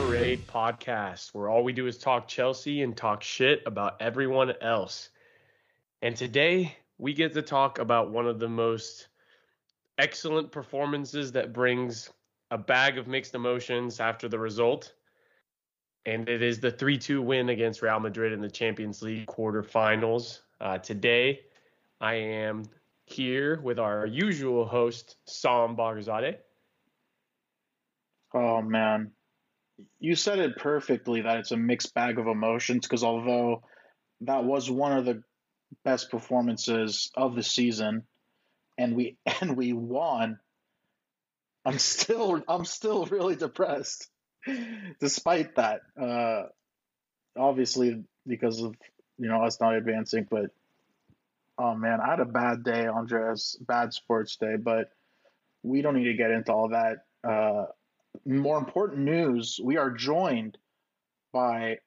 Parade podcast, where all we do is talk Chelsea and talk shit about everyone else. And today we get to talk about one of the most excellent performances that brings a bag of mixed emotions after the result. And it is the 3 2 win against Real Madrid in the Champions League quarterfinals. Uh, today, I am here with our usual host, Sam Bagazadeh. Oh man, you said it perfectly that it's a mixed bag of emotions because although that was one of the best performances of the season and we and we won, I'm still I'm still really depressed despite that. Uh obviously because of you know us not advancing, but oh man, I had a bad day, Andres, bad sports day, but we don't need to get into all that. Uh more important news, we are joined by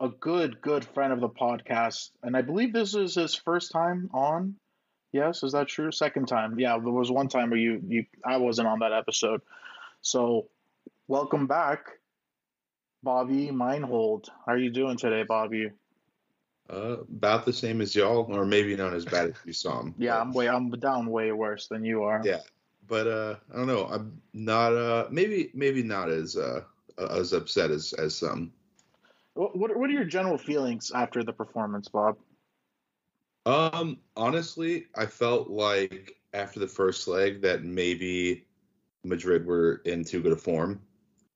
a good, good friend of the podcast. And I believe this is his first time on. Yes, is that true? Second time. Yeah, there was one time where you, you I wasn't on that episode. So welcome back, Bobby Meinhold. How are you doing today, Bobby? Uh, about the same as y'all, or maybe not as bad as you saw him. yeah, I'm way I'm down way worse than you are. Yeah, but uh, I don't know. I'm not uh, maybe maybe not as uh, as upset as as some. What what are your general feelings after the performance, Bob? Um, honestly, I felt like after the first leg that maybe Madrid were in too good a form,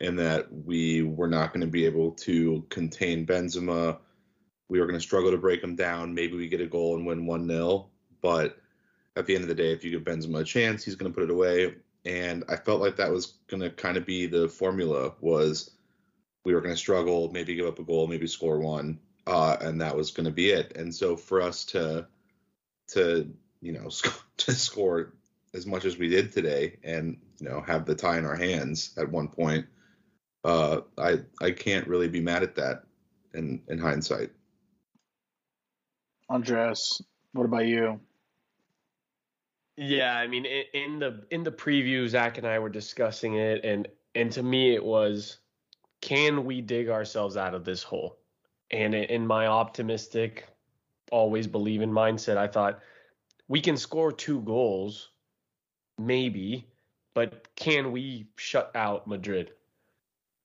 and that we were not going to be able to contain Benzema. We were going to struggle to break him down. Maybe we get a goal and win one 0 but at the end of the day, if you give Benzema a chance, he's going to put it away. And I felt like that was going to kind of be the formula was we were going to struggle, maybe give up a goal, maybe score one, uh, and that was going to be it. And so for us to to you know to score as much as we did today, and you know have the tie in our hands at one point, uh, I I can't really be mad at that in in hindsight. Andres, what about you? Yeah, I mean, in the in the preview, Zach and I were discussing it, and and to me, it was, can we dig ourselves out of this hole? And in my optimistic, always believe in mindset, I thought we can score two goals, maybe, but can we shut out Madrid?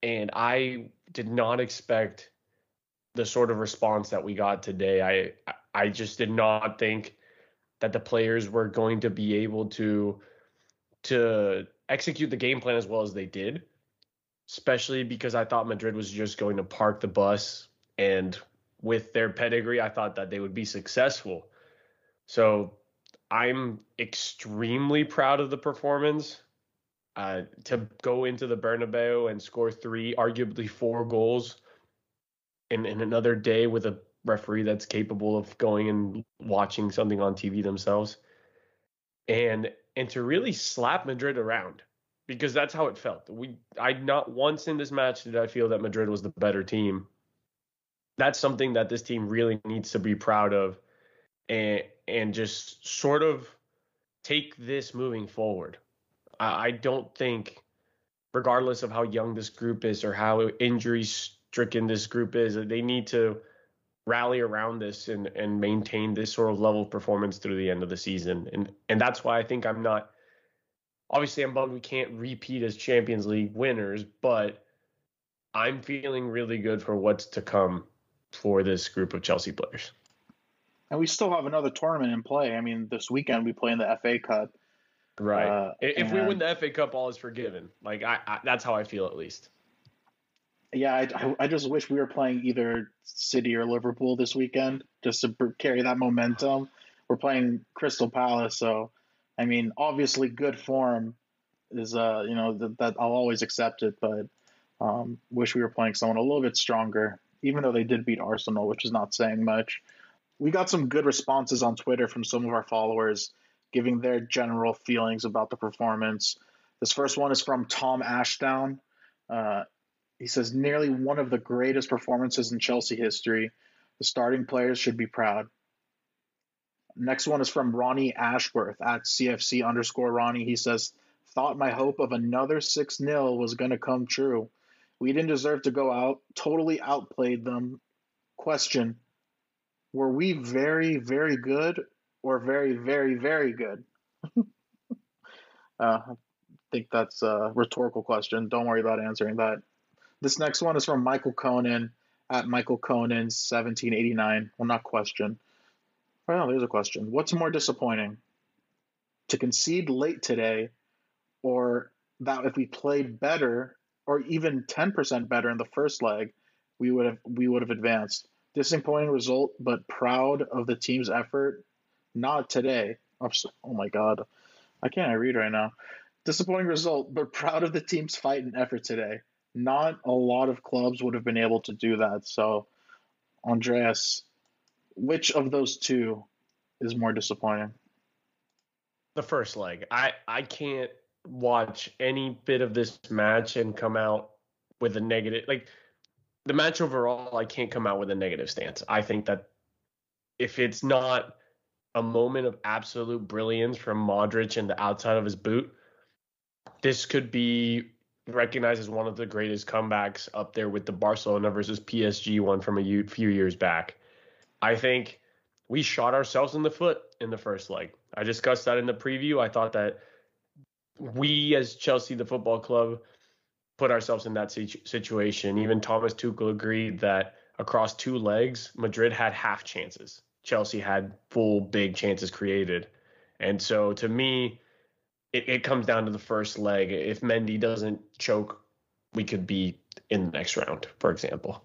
And I did not expect the sort of response that we got today. I I just did not think that the players were going to be able to to execute the game plan as well as they did especially because I thought Madrid was just going to park the bus and with their pedigree I thought that they would be successful. So I'm extremely proud of the performance. Uh, to go into the Bernabeu and score three arguably four goals in, in another day with a referee that's capable of going and watching something on TV themselves and and to really slap Madrid around because that's how it felt. We I not once in this match did I feel that Madrid was the better team. That's something that this team really needs to be proud of and and just sort of take this moving forward. I, I don't think regardless of how young this group is or how injury stricken this group is, they need to rally around this and and maintain this sort of level of performance through the end of the season. And and that's why I think I'm not obviously I'm bummed we can't repeat as Champions League winners, but I'm feeling really good for what's to come for this group of Chelsea players. And we still have another tournament in play. I mean, this weekend we play in the FA Cup. Right. Uh, if we win the FA Cup, all is forgiven. Like I, I, that's how I feel at least yeah, I, I just wish we were playing either City or Liverpool this weekend just to carry that momentum. We're playing Crystal Palace, so I mean, obviously, good form is uh you know that, that I'll always accept it, but um, wish we were playing someone a little bit stronger. Even though they did beat Arsenal, which is not saying much. We got some good responses on Twitter from some of our followers, giving their general feelings about the performance. This first one is from Tom Ashdown. Uh, he says, nearly one of the greatest performances in Chelsea history. The starting players should be proud. Next one is from Ronnie Ashworth at CFC underscore Ronnie. He says, Thought my hope of another 6 0 was going to come true. We didn't deserve to go out, totally outplayed them. Question Were we very, very good or very, very, very good? uh, I think that's a rhetorical question. Don't worry about answering that. This next one is from Michael Conan at Michael Conan 1789. Well, not question. Oh, there's a question. What's more disappointing? To concede late today, or that if we played better, or even 10% better in the first leg, we would have we would have advanced. Disappointing result, but proud of the team's effort. Not today. Oh my god, I can't read right now. Disappointing result, but proud of the team's fight and effort today. Not a lot of clubs would have been able to do that. So, Andreas, which of those two is more disappointing? The first leg. I I can't watch any bit of this match and come out with a negative like the match overall I can't come out with a negative stance. I think that if it's not a moment of absolute brilliance from Modric in the outside of his boot, this could be recognized as one of the greatest comebacks up there with the Barcelona versus PSG one from a few years back. I think we shot ourselves in the foot in the first leg. I discussed that in the preview. I thought that we, as Chelsea, the football club, put ourselves in that situation. Even Thomas Tuchel agreed that across two legs, Madrid had half chances. Chelsea had full big chances created. And so to me, it, it comes down to the first leg. If Mendy doesn't choke, we could be in the next round, for example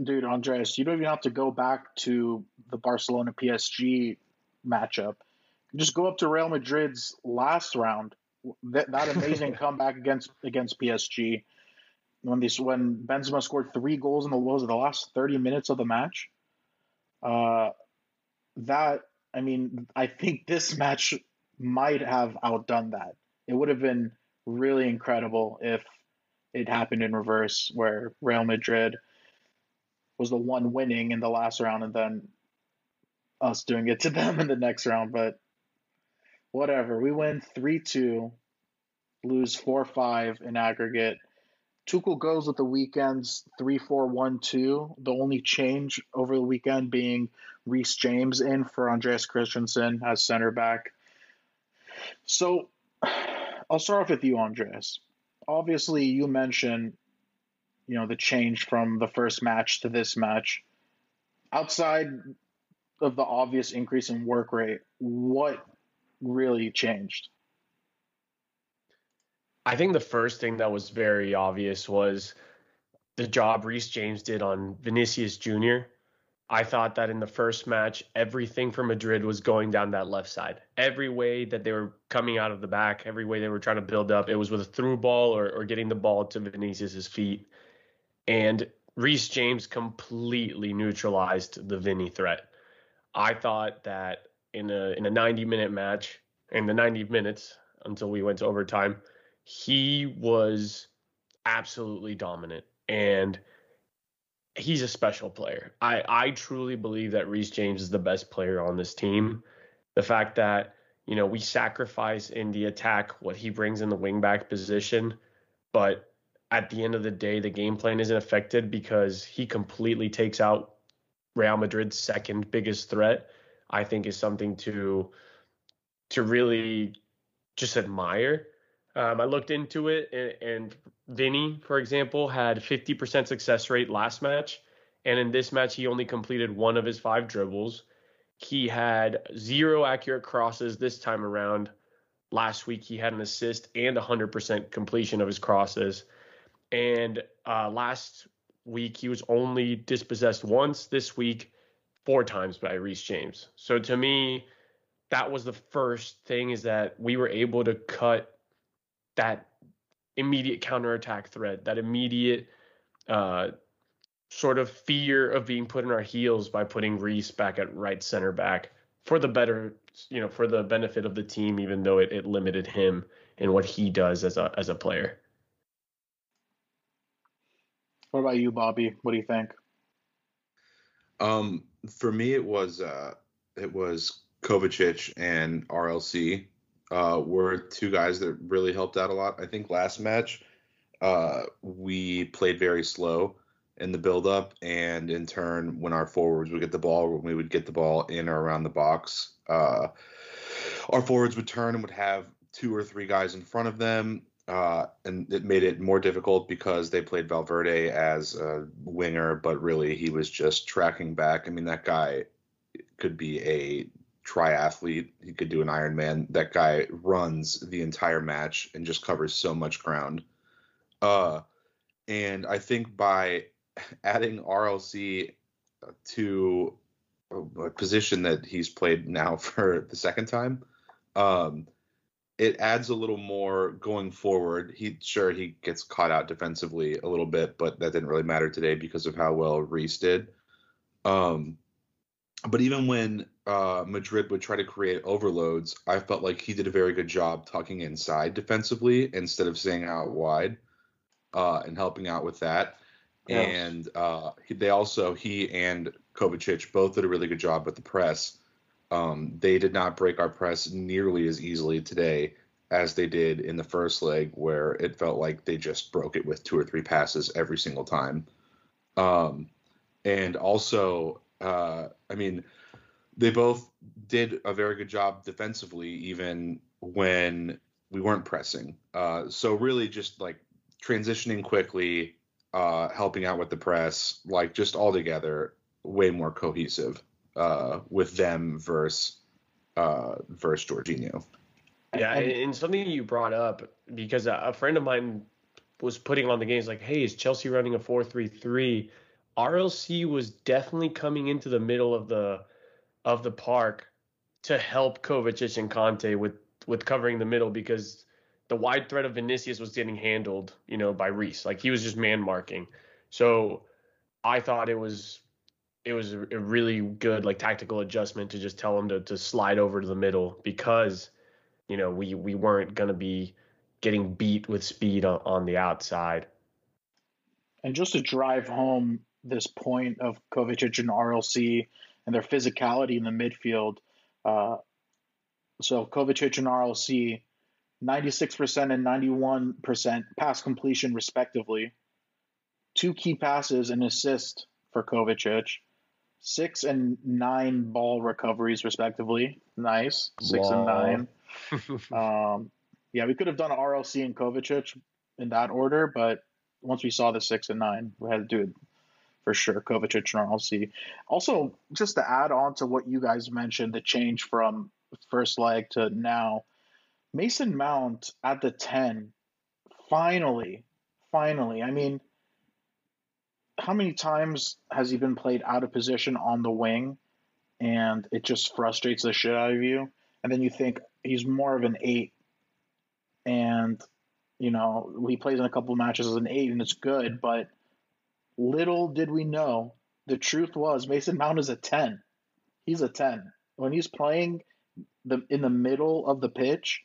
dude, Andres, you don't even have to go back to the Barcelona PSG matchup. Just go up to Real Madrid's last round. That, that amazing comeback against against PSG when these when Benzema scored three goals in the was the last thirty minutes of the match. Uh, that I mean, I think this match might have outdone that. It would have been really incredible if it happened in reverse, where Real Madrid was the one winning in the last round and then us doing it to them in the next round. But whatever. We win 3 2, lose 4 5 in aggregate. Tuchel goes with the weekend's 3 4 1 2. The only change over the weekend being Reece James in for Andreas Christensen as center back. So I'll start off with you, Andres. Obviously, you mentioned you know the change from the first match to this match outside of the obvious increase in work rate what really changed i think the first thing that was very obvious was the job Reece James did on Vinicius Jr. I thought that in the first match, everything for Madrid was going down that left side. Every way that they were coming out of the back, every way they were trying to build up, it was with a through ball or, or getting the ball to Vinicius's feet and Reece James completely neutralized the Vinny threat. I thought that in a in a 90 minute match, in the 90 minutes until we went to overtime, he was absolutely dominant and he's a special player. I I truly believe that Reece James is the best player on this team. The fact that you know we sacrifice in the attack what he brings in the wingback position, but at the end of the day, the game plan isn't affected because he completely takes out Real Madrid's second biggest threat. I think is something to to really just admire. Um, I looked into it, and, and Vinny, for example, had 50% success rate last match, and in this match, he only completed one of his five dribbles. He had zero accurate crosses this time around. Last week, he had an assist and 100% completion of his crosses. And uh, last week he was only dispossessed once. This week, four times by Reece James. So to me, that was the first thing is that we were able to cut that immediate counterattack threat, that immediate uh, sort of fear of being put in our heels by putting Reece back at right center back for the better, you know, for the benefit of the team, even though it, it limited him in what he does as a as a player. What about you, Bobby? What do you think? Um, for me, it was uh, it was Kovacic and RLC. Uh, were two guys that really helped out a lot. I think last match uh, we played very slow in the build-up, and in turn, when our forwards would get the ball, when we would get the ball in or around the box, uh, our forwards would turn and would have two or three guys in front of them. Uh, and it made it more difficult because they played Valverde as a winger, but really he was just tracking back. I mean, that guy could be a triathlete. He could do an Ironman. That guy runs the entire match and just covers so much ground. Uh, and I think by adding RLC to a position that he's played now for the second time, um, it adds a little more going forward. He sure he gets caught out defensively a little bit, but that didn't really matter today because of how well Reece did. Um, but even when uh, Madrid would try to create overloads, I felt like he did a very good job tucking inside defensively instead of staying out wide uh, and helping out with that. Yeah. And uh, they also he and Kovacic both did a really good job with the press. Um, they did not break our press nearly as easily today as they did in the first leg, where it felt like they just broke it with two or three passes every single time. Um, and also, uh, I mean, they both did a very good job defensively, even when we weren't pressing. Uh, so really, just like transitioning quickly, uh, helping out with the press, like just all together, way more cohesive uh, with them versus uh, versus Jorginho. Yeah, and something you brought up because a friend of mine was putting on the games like, "Hey, is Chelsea running a four-three-three?" RLC was definitely coming into the middle of the of the park to help Kovacic and Kanté with with covering the middle because the wide threat of Vinicius was getting handled, you know, by Reece. Like he was just man marking. So I thought it was it was a really good like tactical adjustment to just tell him to to slide over to the middle because you know we we weren't going to be getting beat with speed on, on the outside. And just to drive home this point of Kovacic and RLC and their physicality in the midfield. Uh, so Kovacic and RLC 96% and 91% pass completion, respectively. Two key passes and assist for Kovacic. Six and nine ball recoveries, respectively. Nice. Six and nine. um, yeah, we could have done RLC and Kovacic in that order, but once we saw the six and nine, we had to do it for sure. Kovacic and RLC. Also, just to add on to what you guys mentioned, the change from first leg to now Mason Mount at the 10, finally, finally. I mean, how many times has he been played out of position on the wing and it just frustrates the shit out of you? And then you think he's more of an eight. And, you know, he plays in a couple matches as an eight and it's good, but little did we know the truth was Mason Mount is a 10. He's a 10. When he's playing the in the middle of the pitch,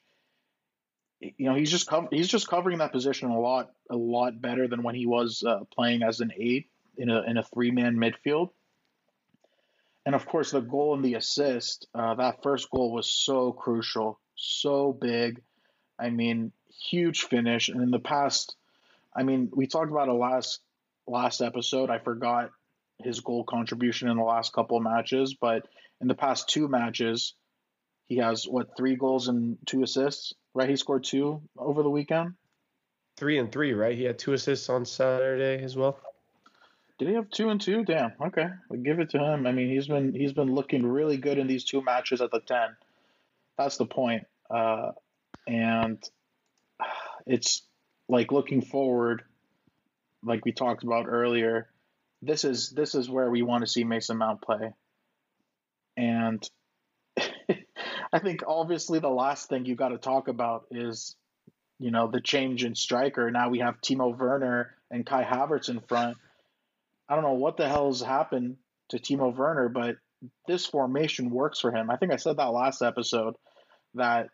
you know he's just he's just covering that position a lot a lot better than when he was uh, playing as an eight in a in a three man midfield. And of course, the goal and the assist. Uh, that first goal was so crucial, so big. I mean, huge finish. And in the past, I mean, we talked about it last last episode. I forgot his goal contribution in the last couple of matches, but in the past two matches, he has what three goals and two assists right? He scored two over the weekend. Three and three, right? He had two assists on Saturday as well. Did he have two and two? Damn. Okay, we give it to him. I mean, he's been he's been looking really good in these two matches at the ten. That's the point. Uh, and it's like looking forward, like we talked about earlier. This is this is where we want to see Mason Mount play, and I think obviously the last thing you got to talk about is, you know, the change in striker. Now we have Timo Werner and Kai Havertz in front. I don't know what the hell's happened to Timo Werner, but this formation works for him. I think I said that last episode that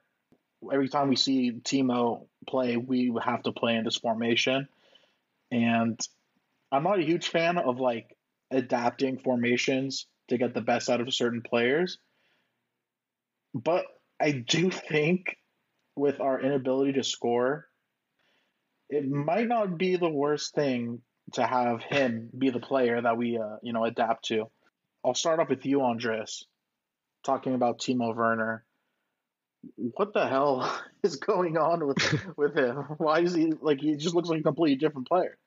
every time we see Timo play, we have to play in this formation. And I'm not a huge fan of like adapting formations to get the best out of certain players. But I do think with our inability to score, it might not be the worst thing to have him be the player that we uh, you know adapt to. I'll start off with you, Andres, talking about Timo Werner. What the hell is going on with with him? Why is he like he just looks like a completely different player?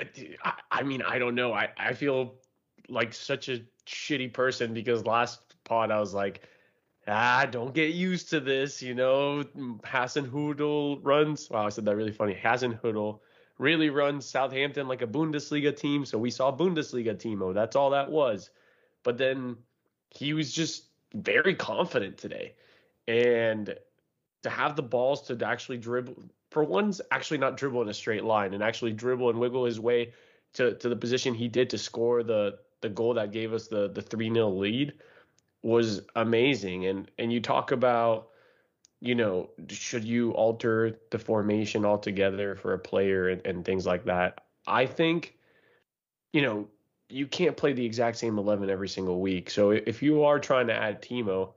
I, I mean, I don't know. I, I feel like such a shitty person because last pod I was like, ah, don't get used to this, you know. Hasenhüttl runs. Wow, I said that really funny. Hasenhüttl really runs Southampton like a Bundesliga team, so we saw Bundesliga Timo. That's all that was. But then he was just very confident today, and to have the balls to actually dribble for one's actually not dribble in a straight line and actually dribble and wiggle his way to, to the position he did to score the the goal that gave us the the 3-0 lead was amazing. And and you talk about you know should you alter the formation altogether for a player and, and things like that? I think you know you can't play the exact same 11 every single week. So if you are trying to add timo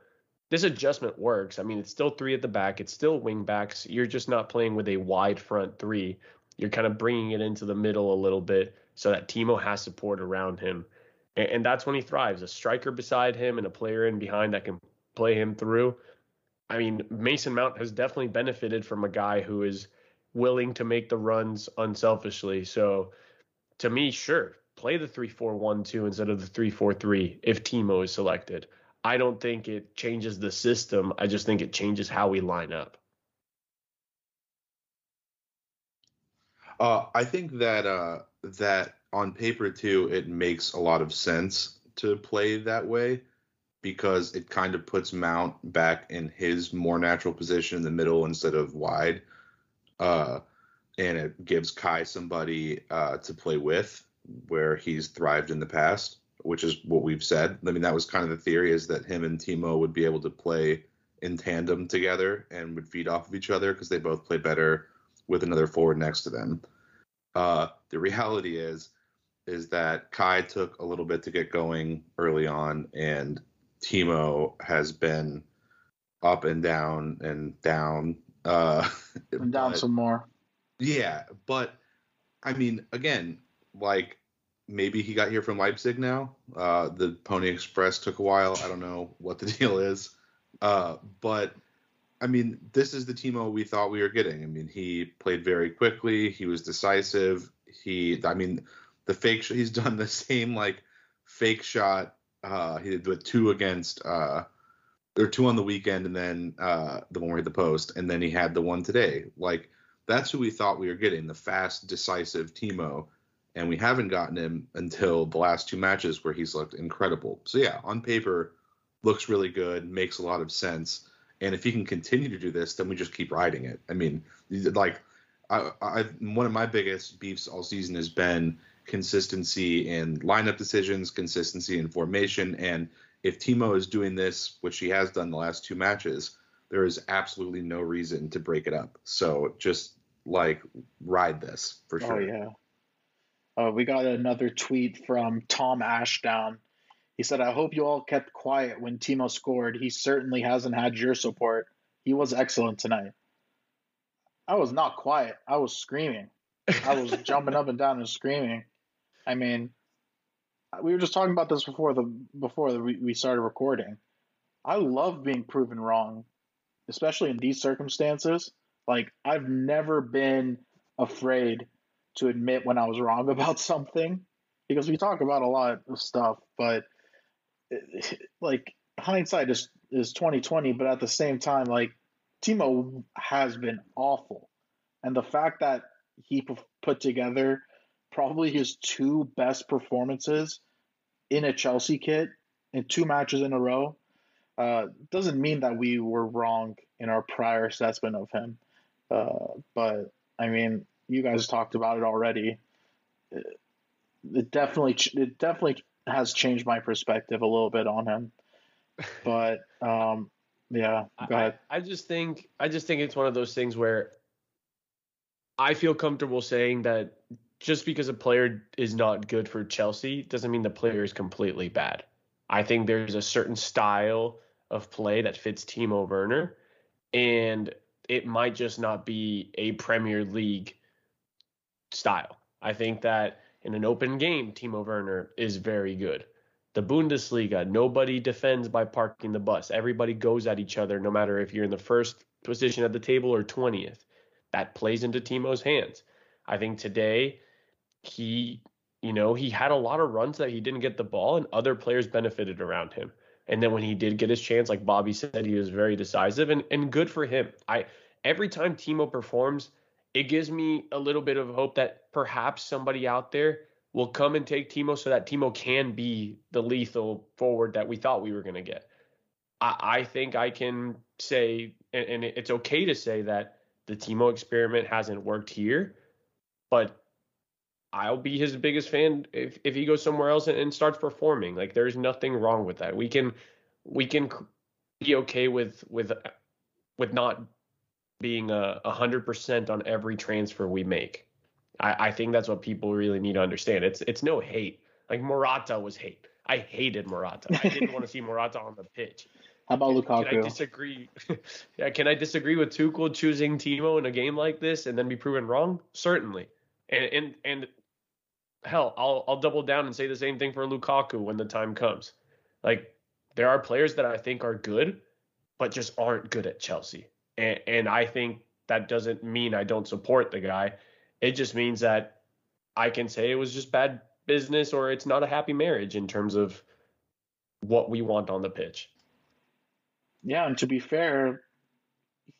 this adjustment works i mean it's still three at the back it's still wing backs you're just not playing with a wide front three you're kind of bringing it into the middle a little bit so that timo has support around him and, and that's when he thrives. A striker beside him and a player in behind that can play him through. I mean, Mason Mount has definitely benefited from a guy who is willing to make the runs unselfishly. So to me, sure, play the 3-4-1-2 instead of the 3-4-3 if Timo is selected. I don't think it changes the system. I just think it changes how we line up. Uh, I think that uh, that on paper too, it makes a lot of sense to play that way because it kind of puts Mount back in his more natural position in the middle instead of wide. Uh, and it gives Kai somebody uh, to play with where he's thrived in the past, which is what we've said. I mean, that was kind of the theory is that him and Timo would be able to play in tandem together and would feed off of each other because they both play better with another forward next to them. Uh, the reality is is that Kai took a little bit to get going early on, and Timo has been up and down and down. Uh, and down but, some more. Yeah, but I mean, again, like maybe he got here from Leipzig now. Uh, the Pony Express took a while. I don't know what the deal is. Uh, but I mean, this is the Timo we thought we were getting. I mean, he played very quickly. He was decisive. He, I mean, the fake he's done the same like fake shot uh he did the two against uh or two on the weekend and then uh the one where he hit the post and then he had the one today like that's who we thought we were getting the fast decisive Timo and we haven't gotten him until the last two matches where he's looked incredible so yeah on paper looks really good makes a lot of sense and if he can continue to do this then we just keep riding it i mean like I, I one of my biggest beefs all season has been consistency in lineup decisions, consistency in formation, and if Timo is doing this, which he has done the last two matches, there is absolutely no reason to break it up. So just like ride this for oh, sure. Oh yeah. Uh, we got another tweet from Tom Ashdown. He said, "I hope you all kept quiet when Timo scored. He certainly hasn't had your support. He was excellent tonight." I was not quiet. I was screaming. I was jumping up and down and screaming. I mean, we were just talking about this before the before the, we started recording. I love being proven wrong, especially in these circumstances. Like I've never been afraid to admit when I was wrong about something because we talk about a lot of stuff, but like hindsight is is 2020, but at the same time like Timo has been awful. And the fact that he put together probably his two best performances in a Chelsea kit in two matches in a row. Uh, doesn't mean that we were wrong in our prior assessment of him. Uh, but I mean, you guys talked about it already. It, it definitely, it definitely has changed my perspective a little bit on him. But um, yeah, go ahead. I, I just think, I just think it's one of those things where I feel comfortable saying that just because a player is not good for Chelsea doesn't mean the player is completely bad. I think there's a certain style of play that fits Timo Werner. And it might just not be a Premier League style. I think that in an open game, Timo Werner is very good. The Bundesliga, nobody defends by parking the bus. Everybody goes at each other, no matter if you're in the first position at the table or 20th. That plays into Timo's hands. I think today he, you know, he had a lot of runs that he didn't get the ball and other players benefited around him. And then when he did get his chance, like Bobby said, he was very decisive and, and good for him. I every time Timo performs, it gives me a little bit of hope that perhaps somebody out there will come and take Timo so that Timo can be the lethal forward that we thought we were going to get. I, I, think I can say, and, and it's okay to say that the Timo experiment hasn't worked here, but I'll be his biggest fan if, if he goes somewhere else and, and starts performing. Like there's nothing wrong with that. We can we can be okay with with with not being a hundred percent on every transfer we make. I, I think that's what people really need to understand. It's it's no hate. Like Morata was hate. I hated Morata. I didn't want to see Morata on the pitch. How about Lukaku? Can I disagree? yeah, can I disagree with Tuchel choosing Timo in a game like this and then be proven wrong? Certainly. And and and hell, I'll I'll double down and say the same thing for Lukaku when the time comes. Like there are players that I think are good, but just aren't good at Chelsea. And and I think that doesn't mean I don't support the guy. It just means that I can say it was just bad business or it's not a happy marriage in terms of what we want on the pitch. Yeah, and to be fair,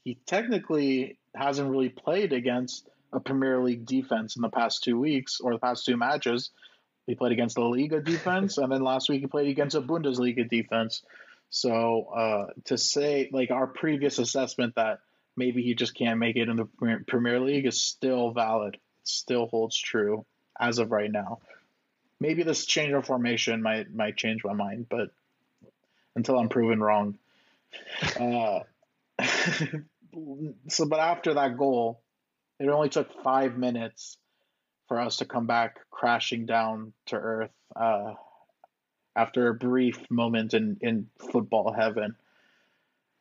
he technically hasn't really played against a Premier League defense in the past two weeks or the past two matches. He played against the Liga defense, and then last week he played against a Bundesliga defense. So uh, to say like our previous assessment that maybe he just can't make it in the Premier League is still valid. It still holds true as of right now. Maybe this change of formation might might change my mind, but until I'm proven wrong. Uh, so, but after that goal, it only took five minutes for us to come back crashing down to earth uh, after a brief moment in, in football heaven.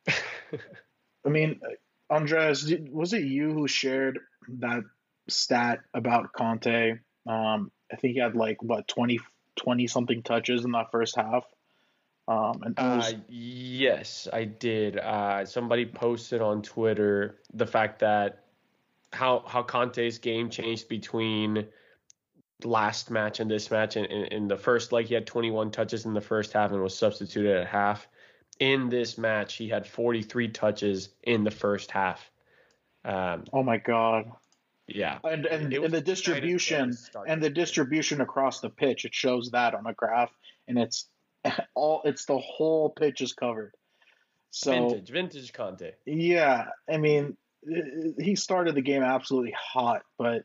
I mean, Andres, was it you who shared that stat about Kanté? Um, I think he had like what 20, 20 something touches in that first half. Um, and was... uh, yes, I did. Uh, somebody posted on Twitter the fact that how how Kanté's game changed between last match and this match. In, in, in the first like he had 21 touches in the first half and was substituted at half in this match, he had 43 touches in the first half. Um, oh my god. Yeah. And and, and the distribution and the distribution across the pitch, it shows that on a graph and it's all it's the whole pitch is covered. So vintage, vintage Kanté. Yeah, I mean, he started the game absolutely hot, but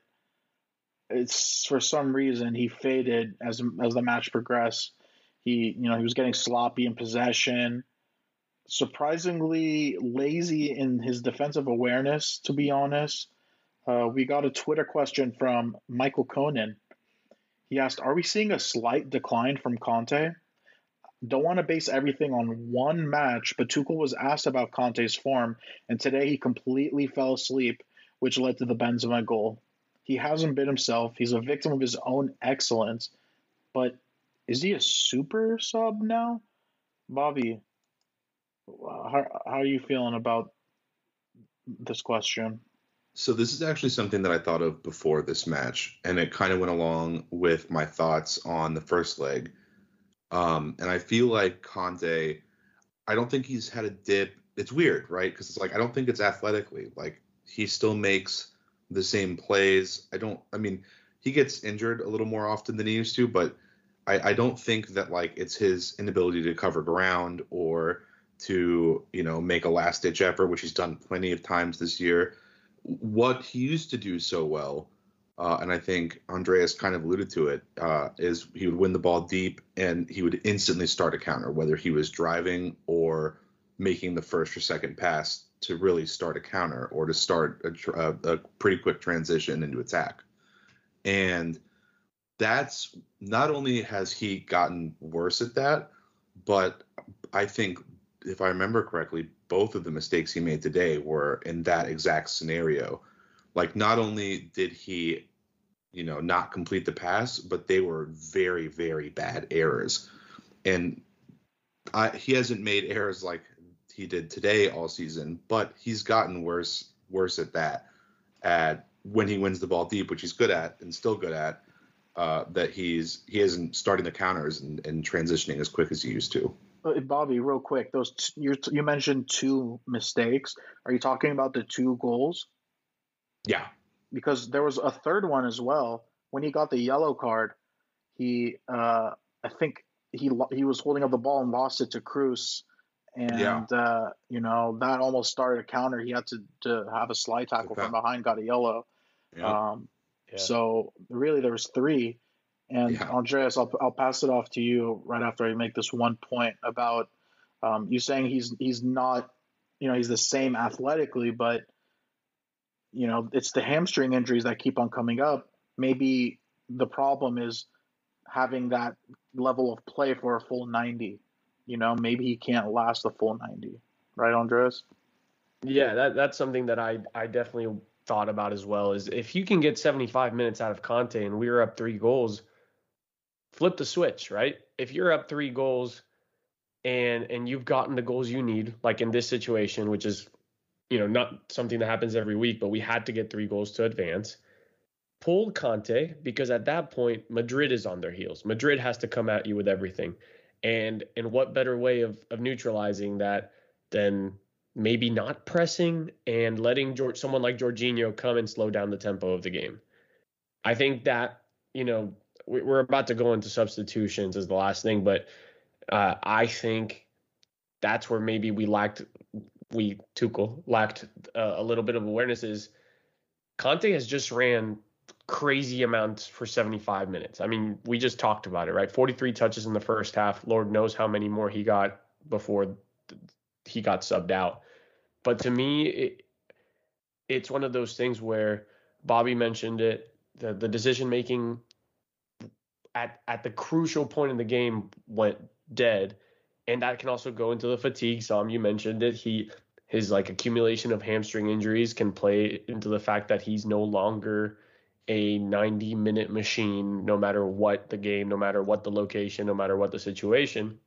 it's for some reason he faded as as the match progressed. He, you know, he was getting sloppy in possession surprisingly lazy in his defensive awareness, to be honest. Uh, we got a Twitter question from Michael Conan. He asked, Are we seeing a slight decline from Kanté? Don't want to base everything on one match, but Tuchel was asked about Kanté's form, and today he completely fell asleep, which led to the Benzema goal. He hasn't been himself. He's a victim of his own excellence. But is he a super sub now? Bobby, how, how are you feeling about this question? So this is actually something that I thought of before this match, and it kind of went along with my thoughts on the first leg. Um, and I feel like Kanté, I don't think he's had a dip. It's weird, right? Because it's like I don't think it's athletically. Like he still makes the same plays. I don't. I mean, he gets injured a little more often than he used to, but I, I don't think that like it's his inability to cover ground or to you know make a last ditch effort, which he's done plenty of times this year. What he used to do so well, uh, and I think Andreas kind of alluded to it, uh, is he would win the ball deep and he would instantly start a counter, whether he was driving or making the first or second pass to really start a counter or to start a, a, pretty quick transition into attack. And that's not only has he gotten worse at that, but I think if I remember correctly, both of the mistakes he made today were in that exact scenario. Like, not only did he, you know, not complete the pass, but they were very, very bad errors. And I, he hasn't made errors like he did today all season, but he's gotten worse, worse at that. At when he wins the ball deep, which he's good at and still good at, uh, that he's he isn't starting the counters and, and transitioning as quick as he used to. Bobby, real quick, those t- you you mentioned two mistakes. Are you talking about the two goals? Yeah, because there was a third one as well. When he got the yellow card, he uh, I think he he was holding up the ball and lost it to Kroos, and yeah. uh, you know that almost started a counter. He had to to have a slide tackle from behind, got a yellow. Yeah. Um, yeah. So really, there was three. And yeah. Andreas, I'll, I'll pass it off to you right after I make this one point about um, you saying he's he's not, you know, he's the same athletically, but you know, it's the hamstring injuries that keep on coming up. Maybe the problem is having that level of play for a full 90. You know, maybe he can't last the full 90. Right, Andres? Yeah, that that's something that I I definitely thought about as well is if you can get 75 minutes out of Kanté and we were up 3 goals, flip the switch, right? If you're up three goals and and you've gotten the goals you need, like in this situation, which is you know not something that happens every week, but we had to get three goals to advance. Pull Kanté because at that point Madrid is on their heels. Madrid has to come at you with everything. And and what better way of of neutralizing that than maybe not pressing and letting George, someone like Jorginho come and slow down the tempo of the game. I think that, you know, we're about to go into substitutions as the last thing, but uh, I think that's where maybe we lacked we Tuchel lacked uh, a little bit of awareness. Is Kanté has just ran crazy amounts for 75 minutes. I mean, we just talked about it, right? 43 touches in the first half. Lord knows how many more he got before he got subbed out. But to me, it, it's one of those things where Bobby mentioned it. The the decision making at at the crucial point in the game went dead, and that can also go into the fatigue. Sam, you mentioned it. He his like accumulation of hamstring injuries can play into the fact that he's no longer a 90 minute machine no matter what the game no matter what the location no matter what the situation.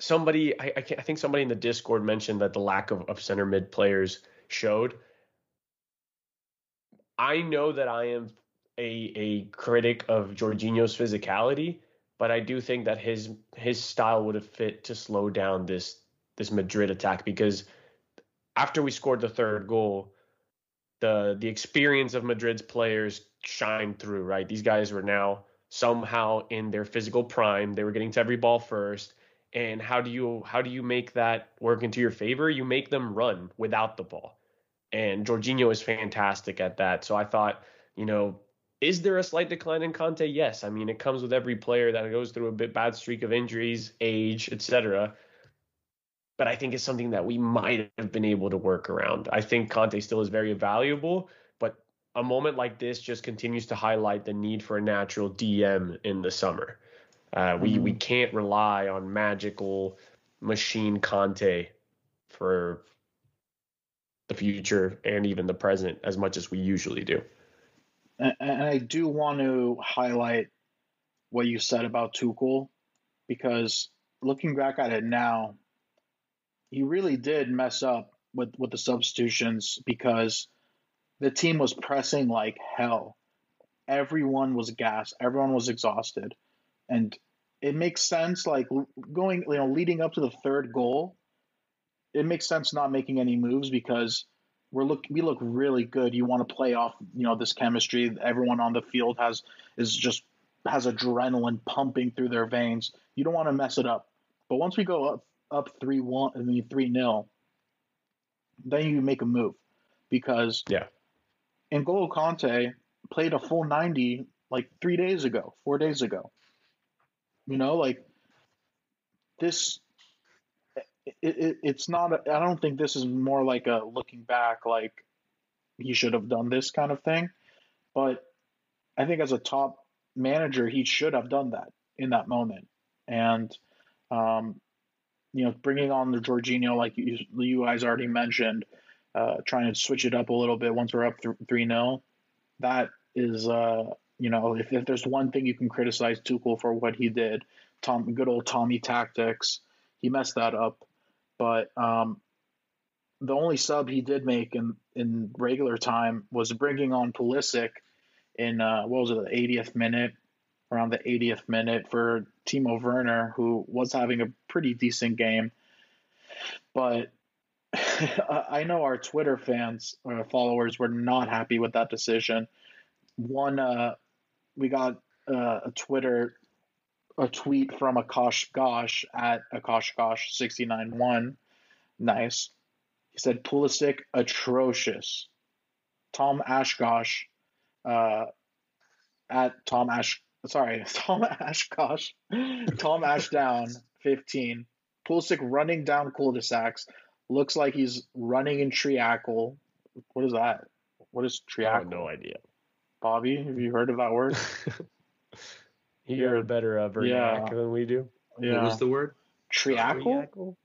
Somebody i, I, I think somebody in the discord mentioned that the lack of, of center mid players showed. I know that i am a a critic of Jorginho's physicality, but I do think that his his style would have fit to slow down this this Madrid attack because after we scored the third goal, the the experience of Madrid's players shined through, right? These guys were now somehow in their physical prime. They were getting to every ball first. And how do you how do you make that work into your favor? You make them run without the ball. And Jorginho is fantastic at that. So I thought, you know, is there a slight decline in Kanté? Yes. I mean, it comes with every player that goes through a bit bad streak of injuries, age, etc. But I think it's something that we might have been able to work around. I think Kanté still is very valuable, but a moment like this just continues to highlight the need for a natural DM in the summer. Uh, we mm-hmm. we can't rely on magical machine Kanté for the future and even the present as much as we usually do and I do want to highlight what you said about Tuchel because looking back at it now, he really did mess up with, with the substitutions because the team was pressing like hell. Everyone was gassed, everyone was exhausted. And it makes sense, like going, you know, leading up to the third goal, it makes sense not making any moves because we're look we look really good. You want to play off, you know, this chemistry. Everyone on the field has is just has adrenaline pumping through their veins. You don't want to mess it up. But once we go up up three one, I mean three nil, then you make a move because yeah, N'Golo Kanté played a full ninety like three days ago, four days ago. You know, like this it, it, it's not. I don't think this is more like a looking back, like he should have done this kind of thing. But I think as a top manager, he should have done that in that moment. And um, you know, bringing on the Jorginho, like you, you guys already mentioned, uh, trying to switch it up a little bit once we're up 3 0, that is, uh, you know, if, if there's one thing you can criticize Tuchel for what he did, Tom, good old Tommy tactics, he messed that up. But um, the only sub he did make in, in regular time was bringing on Pulisic in, uh, what was it, the 80th minute, around the 80th minute for Timo Werner, who was having a pretty decent game. But I know our Twitter fans or uh, followers were not happy with that decision. One, uh, we got uh, a Twitter, a tweet from Akash Gosh at Akash Gosh 691. Nice. He said Pulisic atrocious. Tom Ashgosh, uh, at Tom Ash, sorry, Tom Ashgosh, Tom Ashdown 15. Pulisic running down cul-de-sacs looks like he's running in triacle. What is that? What is triacle? no idea. Bobby, have you heard of that word? you are a better uh, vernac yeah. than we do. Yeah. What was the word? Triacle?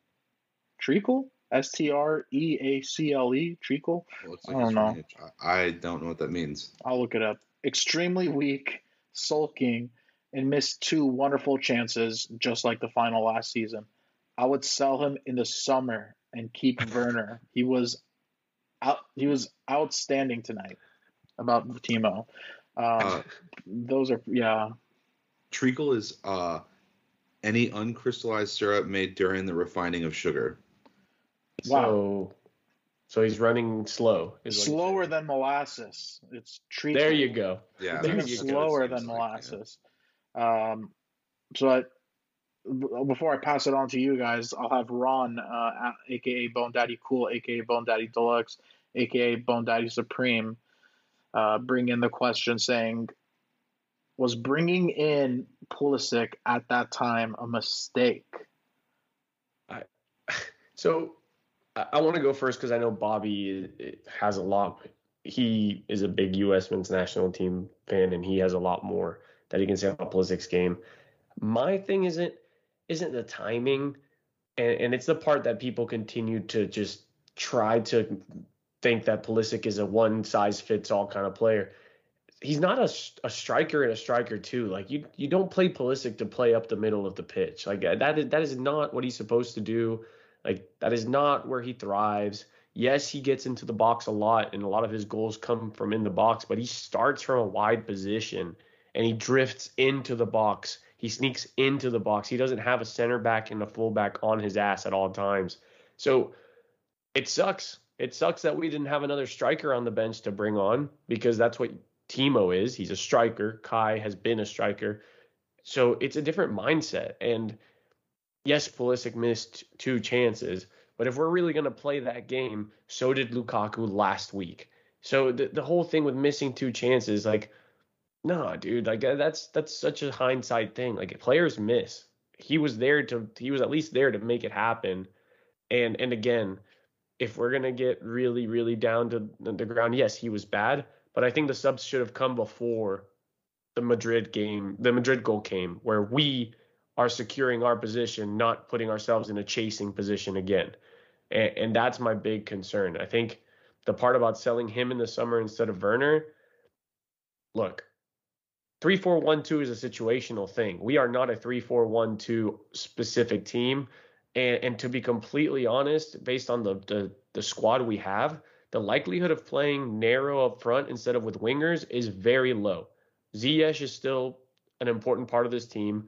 Treacle? S T R E A C L E? Treacle? Well, like I don't know. I don't know what that means. I'll look it up. Extremely weak, sulking, and missed two wonderful chances just like the final last season. I would sell him in the summer and keep Werner. He was out. He was outstanding tonight. About Timo, um, uh, those are yeah. Treacle is uh, any uncrystallized syrup made during the refining of sugar. Wow. So, so he's running slow. Slower than molasses. It's treacle. There you go. Yeah, even slower than molasses. Like, yeah. Um, so I, before I pass it on to you guys, I'll have Ron, uh, aka Bone Daddy Cool, aka Bone Daddy Deluxe, aka Bone Daddy Supreme, uh, bring in the question saying, was bringing in Pulisic at that time a mistake? I, so I, I want to go first because I know Bobby eh, has a lot. He is a big U.S. men's national team fan, and he has a lot more that he can say about Pulisic's game. My thing isn't isn't the timing, and, and it's the part that people continue to just try to think that Pulisic is a one size fits all kind of player. He's not a, a striker and a striker too. Like you you don't play Pulisic to play up the middle of the pitch. Like that is that is not what he's supposed to do. Like that is not where he thrives. Yes, he gets into the box a lot, and a lot of his goals come from in the box, but he starts from a wide position and he drifts into the box he sneaks into the box. He doesn't have a center back and a fullback on his ass at all times. So it sucks. It sucks that we didn't have another striker on the bench to bring on because that's what Timo is. He's a striker. Kai has been a striker. So it's a different mindset. And yes, Pulisic missed two chances, but if we're really going to play that game, so did Lukaku last week. So the, the whole thing with missing two chances, like no, dude, like uh, that's that's such a hindsight thing. Like players miss. He was there to he was at least there to make it happen. And and again, if we're gonna get really really down to the ground, yes, he was bad, but I think the subs should have come before the Madrid game, the Madrid goal came, where we are securing our position, not putting ourselves in a chasing position again. And, and that's my big concern. I think the part about selling him in the summer instead of Werner, look, Three four one two is a situational thing. We are not a three four one two specific team. And, and to be completely honest, based on the, the the squad we have, the likelihood of playing narrow up front instead of with wingers is very low. Ziyech is still an important part of this team.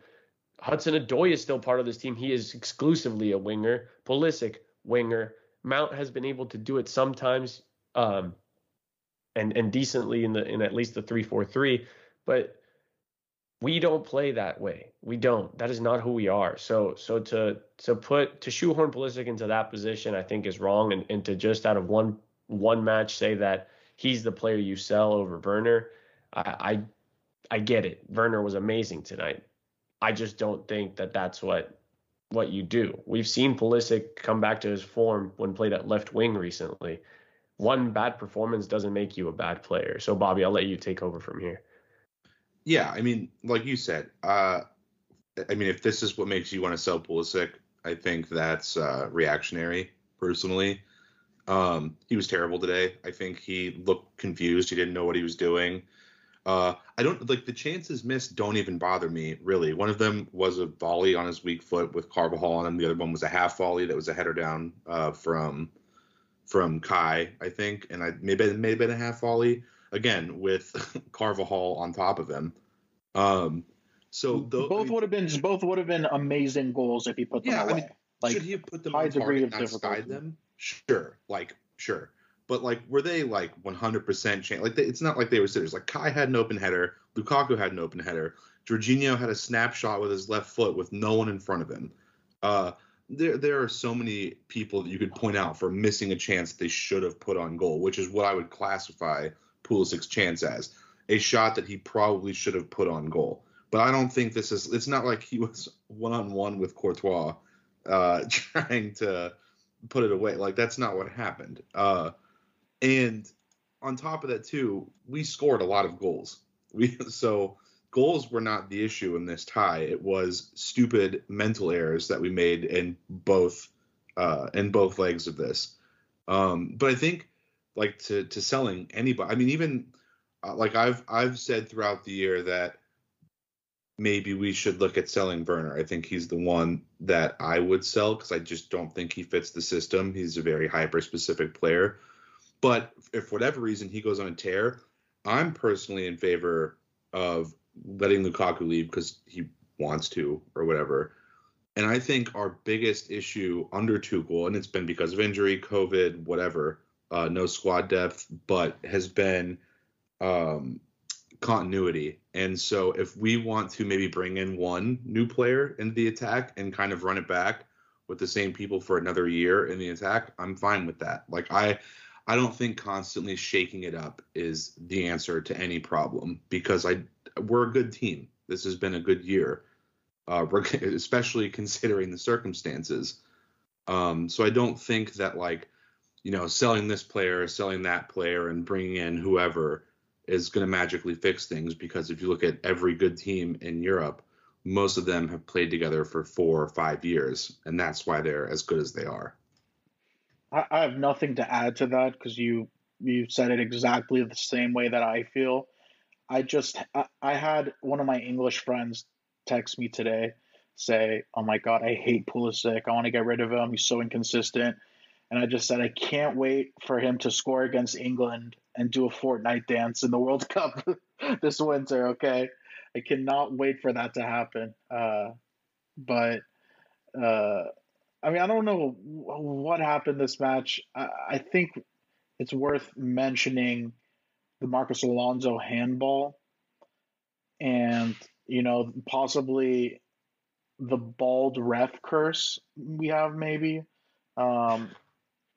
Hudson Odoi is still part of this team. He is exclusively a winger. Pulisic, winger. Mount has been able to do it sometimes, um, and and decently in the in at least the three four three. But we don't play that way. We don't. That is not who we are. So so to to put to shoehorn Pulisic into that position, I think is wrong. And, and to just out of one one match say that he's the player you sell over Werner, I, I I get it. Werner was amazing tonight. I just don't think that that's what what you do. We've seen Pulisic come back to his form when played at left wing recently. One bad performance doesn't make you a bad player. So Bobby, I'll let you take over from here yeah, I mean, like you said, uh, I mean, if this is what makes you want to sell Pulisic, I think that's uh, reactionary, personally. Um, he was terrible today. I think he looked confused. He didn't know what he was doing. Uh, I don't like the chances missed. Don't even bother me really. One of them was a volley on his weak foot with Carvajal on him. The other one was a half volley that was a header down uh, from from Kai, I think, and I maybe it may have been a half volley again with Carvajal on top of him. Um, so both I mean, would have been both would have been amazing goals if he put them yeah, away. I mean, like, should he have put them high degree of difficulty. them? Sure, like sure. But like, were they like 100% chance? Like, they, it's not like they were sitters. Like, Kai had an open header, Lukaku had an open header, Jorginho had a snapshot with his left foot with no one in front of him. Uh, there, there are so many people that you could point out for missing a chance they should have put on goal, which is what I would classify Pulisic's chance as a shot that he probably should have put on goal. But I don't think this is. It's not like he was one on one with Courtois, uh, trying to put it away. Like that's not what happened. Uh, and on top of that, too, we scored a lot of goals. We so goals were not the issue in this tie. It was stupid mental errors that we made in both uh, in both legs of this. Um, but I think like to to selling anybody. I mean, even uh, like I've I've said throughout the year that maybe we should look at selling Werner. I think he's the one that I would sell because I just don't think he fits the system. He's a very hyper specific player. But if for whatever reason he goes on a tear, I'm personally in favor of letting Lukaku leave because he wants to or whatever. And I think our biggest issue under Tuchel, and it's been because of injury, COVID, whatever, uh, no squad depth, but has been um, continuity. And so if we want to maybe bring in one new player into the attack and kind of run it back with the same people for another year in the attack, I'm fine with that. Like I I don't think constantly shaking it up is the answer to any problem because I we're a good team. This has been a good year, uh, especially considering the circumstances. Um, so I don't think that like you know selling this player, selling that player, and bringing in whoever is going to magically fix things because if you look at every good team in Europe, most of them have played together for four or five years, and that's why they're as good as they are. I, I have nothing to add to that because you you said it exactly the same way that I feel. I just I, I had one of my English friends text me today say, "Oh my god, I hate Pulisic. I want to get rid of him. He's so inconsistent." And I just said, I can't wait for him to score against England and do a Fortnite dance in the World Cup this winter. Okay, I cannot wait for that to happen. Uh, but uh, I mean, I don't know what happened this match. I, I think it's worth mentioning the Marcos Alonso handball and, you know, possibly the bald ref curse we have maybe. Um,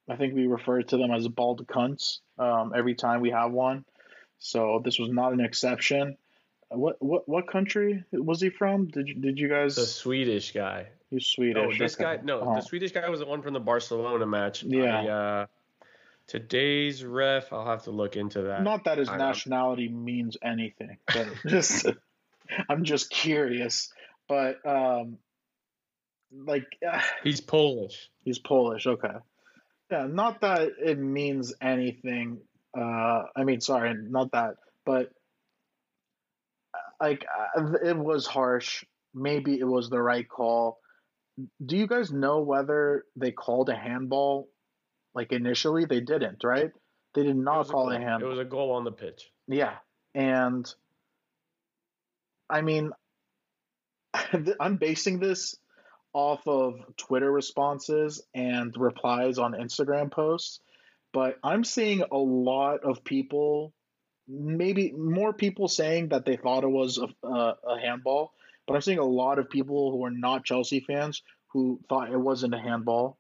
I think we refer to them as bald cunts um, every time we have one. So this was not an exception. What what what country was he from? Did you, did you guys? The Swedish guy. He's Swedish. Oh, this okay. guy. No, uh-huh. the Swedish guy was the one from the Barcelona match. Yeah. I, uh, today's ref, I'll have to look into that. Not that his I nationality don't. means anything, but just I'm just curious. But um, like uh, he's Polish. He's Polish. Okay. Yeah, not that it means anything. Uh, I mean, sorry, not that, but like uh, it was harsh. Maybe it was the right call. Do you guys know whether they called a handball? Like initially, they didn't, right? They did not call a, a handball. It was a goal on the pitch. Yeah, and I mean, I'm basing this off of Twitter responses and replies on Instagram posts, but I'm seeing a lot of people maybe more people saying that they thought it was a, a, a, handball, but I'm seeing a lot of people who are not Chelsea fans who thought it wasn't a handball.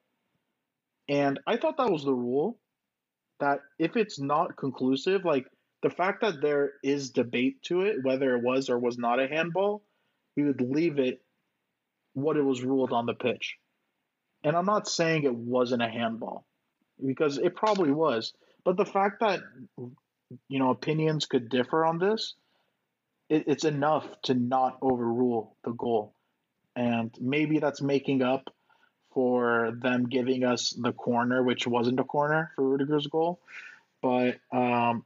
And I thought that was the rule that if it's not conclusive, like the fact that there is debate to it, whether it was or was not a handball, we would leave it what it was ruled on the pitch. And I'm not saying it wasn't a handball because it probably was. But the fact that you know opinions could differ on this, it, it's enough to not overrule the goal, and maybe that's making up for them giving us the corner, which wasn't a corner for Rudiger's goal. But um,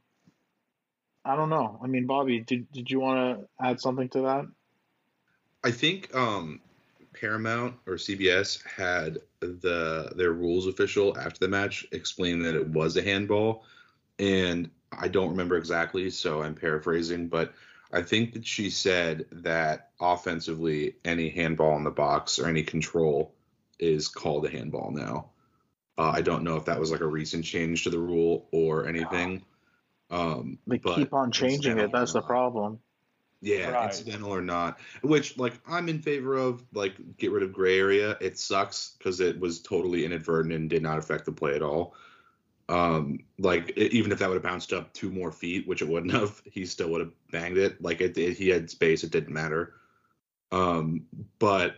I don't know. I mean, Bobby, did did you want to add something to that? I think um, Paramount or CBS had the their rules official after the match explain that it was a handball, and I don't remember exactly, so I'm paraphrasing, but I think that she said that offensively, any handball in the box or any control is called a handball now. Uh, I don't know if that was like a recent change to the rule or anything. Um, they keep on changing it. That's the problem. Yeah, right. incidental or not. Which, like, I'm in favor of. Like, get rid of gray area. It sucks because it was totally inadvertent and did not affect the play at all. Um, like, even if that would have bounced up two more feet, which it wouldn't have, he still would have banged it. Like, it, it he had space. It didn't matter. Um, but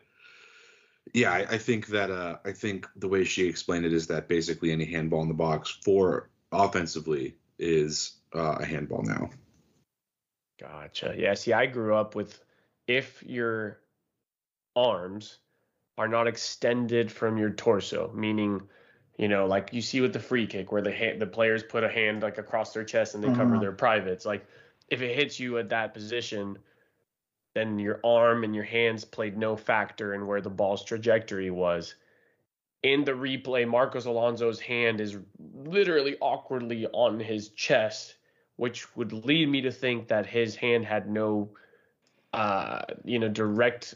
yeah, I, I think that uh, I think the way she explained it is that basically any handball in the box for offensively is uh, a handball now. Gotcha. Yeah. See, I grew up with if your arms are not extended from your torso, meaning, you know, like you see with the free kick where the hand, the players put a hand like across their chest and they cover mm-hmm. their privates. Like if it hits you at that position, then your arm and your hands played no factor in where the ball's trajectory was. In the replay, Marcos Alonso's hand is literally awkwardly on his chest which would lead me to think that his hand had no, uh, you know, direct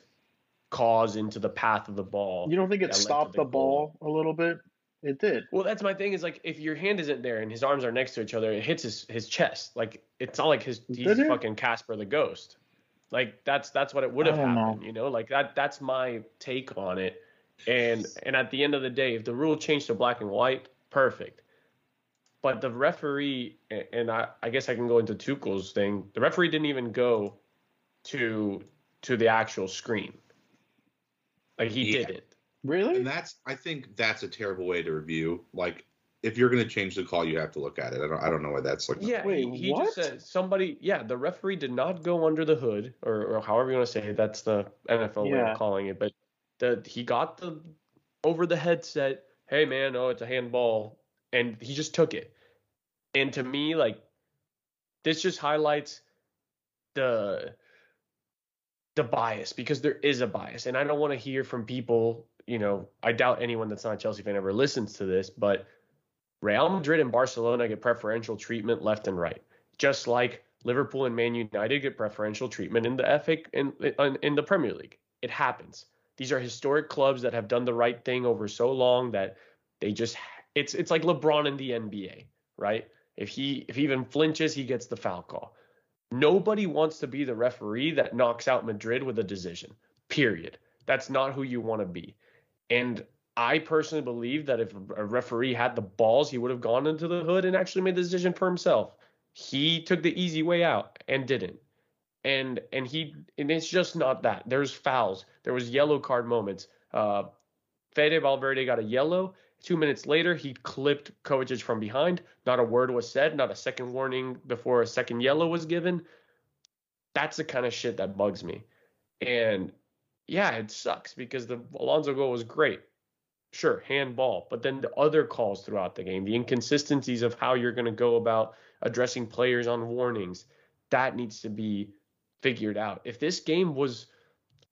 cause into the path of the ball. You don't think it stopped the, the ball a little bit? It did. Well, that's my thing. Is like if your hand isn't there and his arms are next to each other, it hits his his chest. Like it's not like his he's fucking Casper the Ghost. Like that's that's what it would have happened. Know. You know, like that that's my take on it. And and at the end of the day, if the rule changed to black and white, perfect. But the referee, and I, I guess I can go into Tuchel's thing. The referee didn't even go to to the actual screen. Like he yeah. didn't. Really? And that's I think that's a terrible way to review. Like if you're going to change the call, you have to look at it. I don't I don't know why that's like. Yeah, Wait, he, he what? just said somebody. Yeah, the referee did not go under the hood, or, or however you want to say it. That's the NFL yeah. way of calling it. But the he got the over the headset. Hey man, oh it's a handball, and he just took it. And to me, like this just highlights the the bias because there is a bias. And I don't want to hear from people, you know, I doubt anyone that's not a Chelsea fan ever listens to this, but Real Madrid and Barcelona get preferential treatment left and right. Just like Liverpool and Man United get preferential treatment in the FA in, in, in the Premier League. It happens. These are historic clubs that have done the right thing over so long that they just it's it's like LeBron in the NBA, right? If he if he even flinches, he gets the foul call. Nobody wants to be the referee that knocks out Madrid with a decision. Period. That's not who you want to be. And I personally believe that if a referee had the balls, he would have gone into the hood and actually made the decision for himself. He took the easy way out and didn't. And and he and it's just not that. There's fouls. There was yellow card moments. Uh, Fede Valverde got a yellow. Two minutes later, he clipped Kovacic from behind. Not a word was said, not a second warning before a second yellow was given. That's the kind of shit that bugs me. And yeah, it sucks because the Alonso goal was great. Sure, handball, but then the other calls throughout the game, the inconsistencies of how you're going to go about addressing players on warnings, that needs to be figured out. If this game was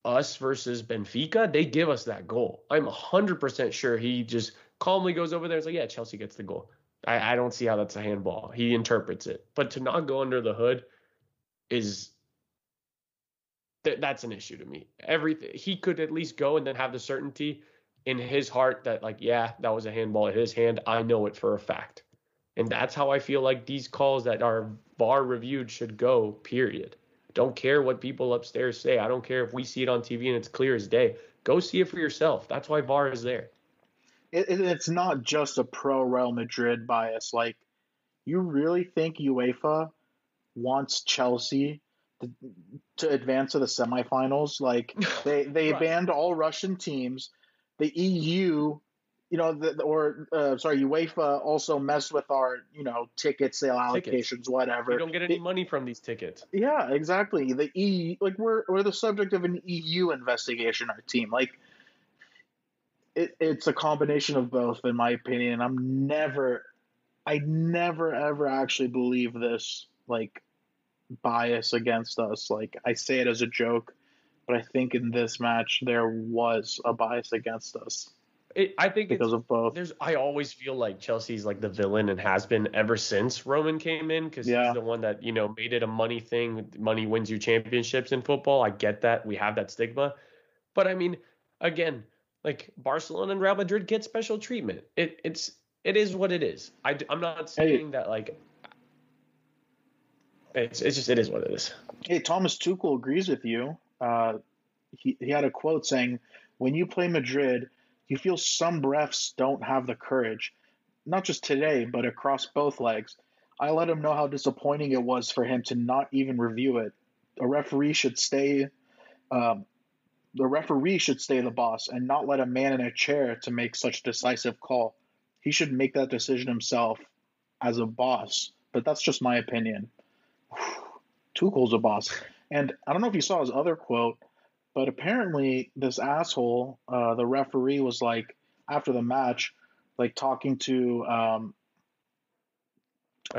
us versus Benfica, they give us that goal. I'm 100% sure he just calmly goes over there and is like, yeah, Chelsea gets the goal. I, I don't see how that's a handball. He interprets it. But to not go under the hood is th- that's an issue to me. Everything he could at least go and then have the certainty in his heart that like, yeah, that was a handball in his hand. I know it for a fact. And that's how I feel like these calls that are VAR reviewed should go, period. Don't care what people upstairs say. I don't care if we see it on TV and it's clear as day. Go see it for yourself. That's why VAR is there it, it's not just a pro Real Madrid bias. Like, you really think UEFA wants Chelsea to, to advance to the semifinals? Like, they they right. banned all Russian teams. The EU, you know, the, or uh, sorry, UEFA also messed with our you know ticket sale allocations, tickets. whatever. We don't get any it, money from these tickets. Yeah, exactly. The EU, like we're we're the subject of an EU investigation. Our team, like it, it's a combination of both, in my opinion. I'm never, I never ever actually believe this like bias against us. Like I say it as a joke, but I think in this match there was a bias against us. It, I think because of both. There's, I always feel like Chelsea's like the villain and has been ever since Roman came in because yeah. he's the one that you know made it a money thing. Money wins you championships in football. I get that we have that stigma, but I mean, again, like Barcelona and Real Madrid get special treatment. It it's it is what it is. I I'm not saying hey. that like. It's it's just it is what it is. Hey, Thomas Tuchel agrees with you. Uh, he he had a quote saying, "When you play Madrid." you feel some refs don't have the courage, not just today, but across both legs. I let him know how disappointing it was for him to not even review it. A referee should stay. Um, the referee should stay the boss and not let a man in a chair to make such decisive call. He should make that decision himself as a boss. But that's just my opinion. Tuchel's a boss. And I don't know if you saw his other quote. But apparently, this asshole, uh, the referee, was like after the match, like talking to um,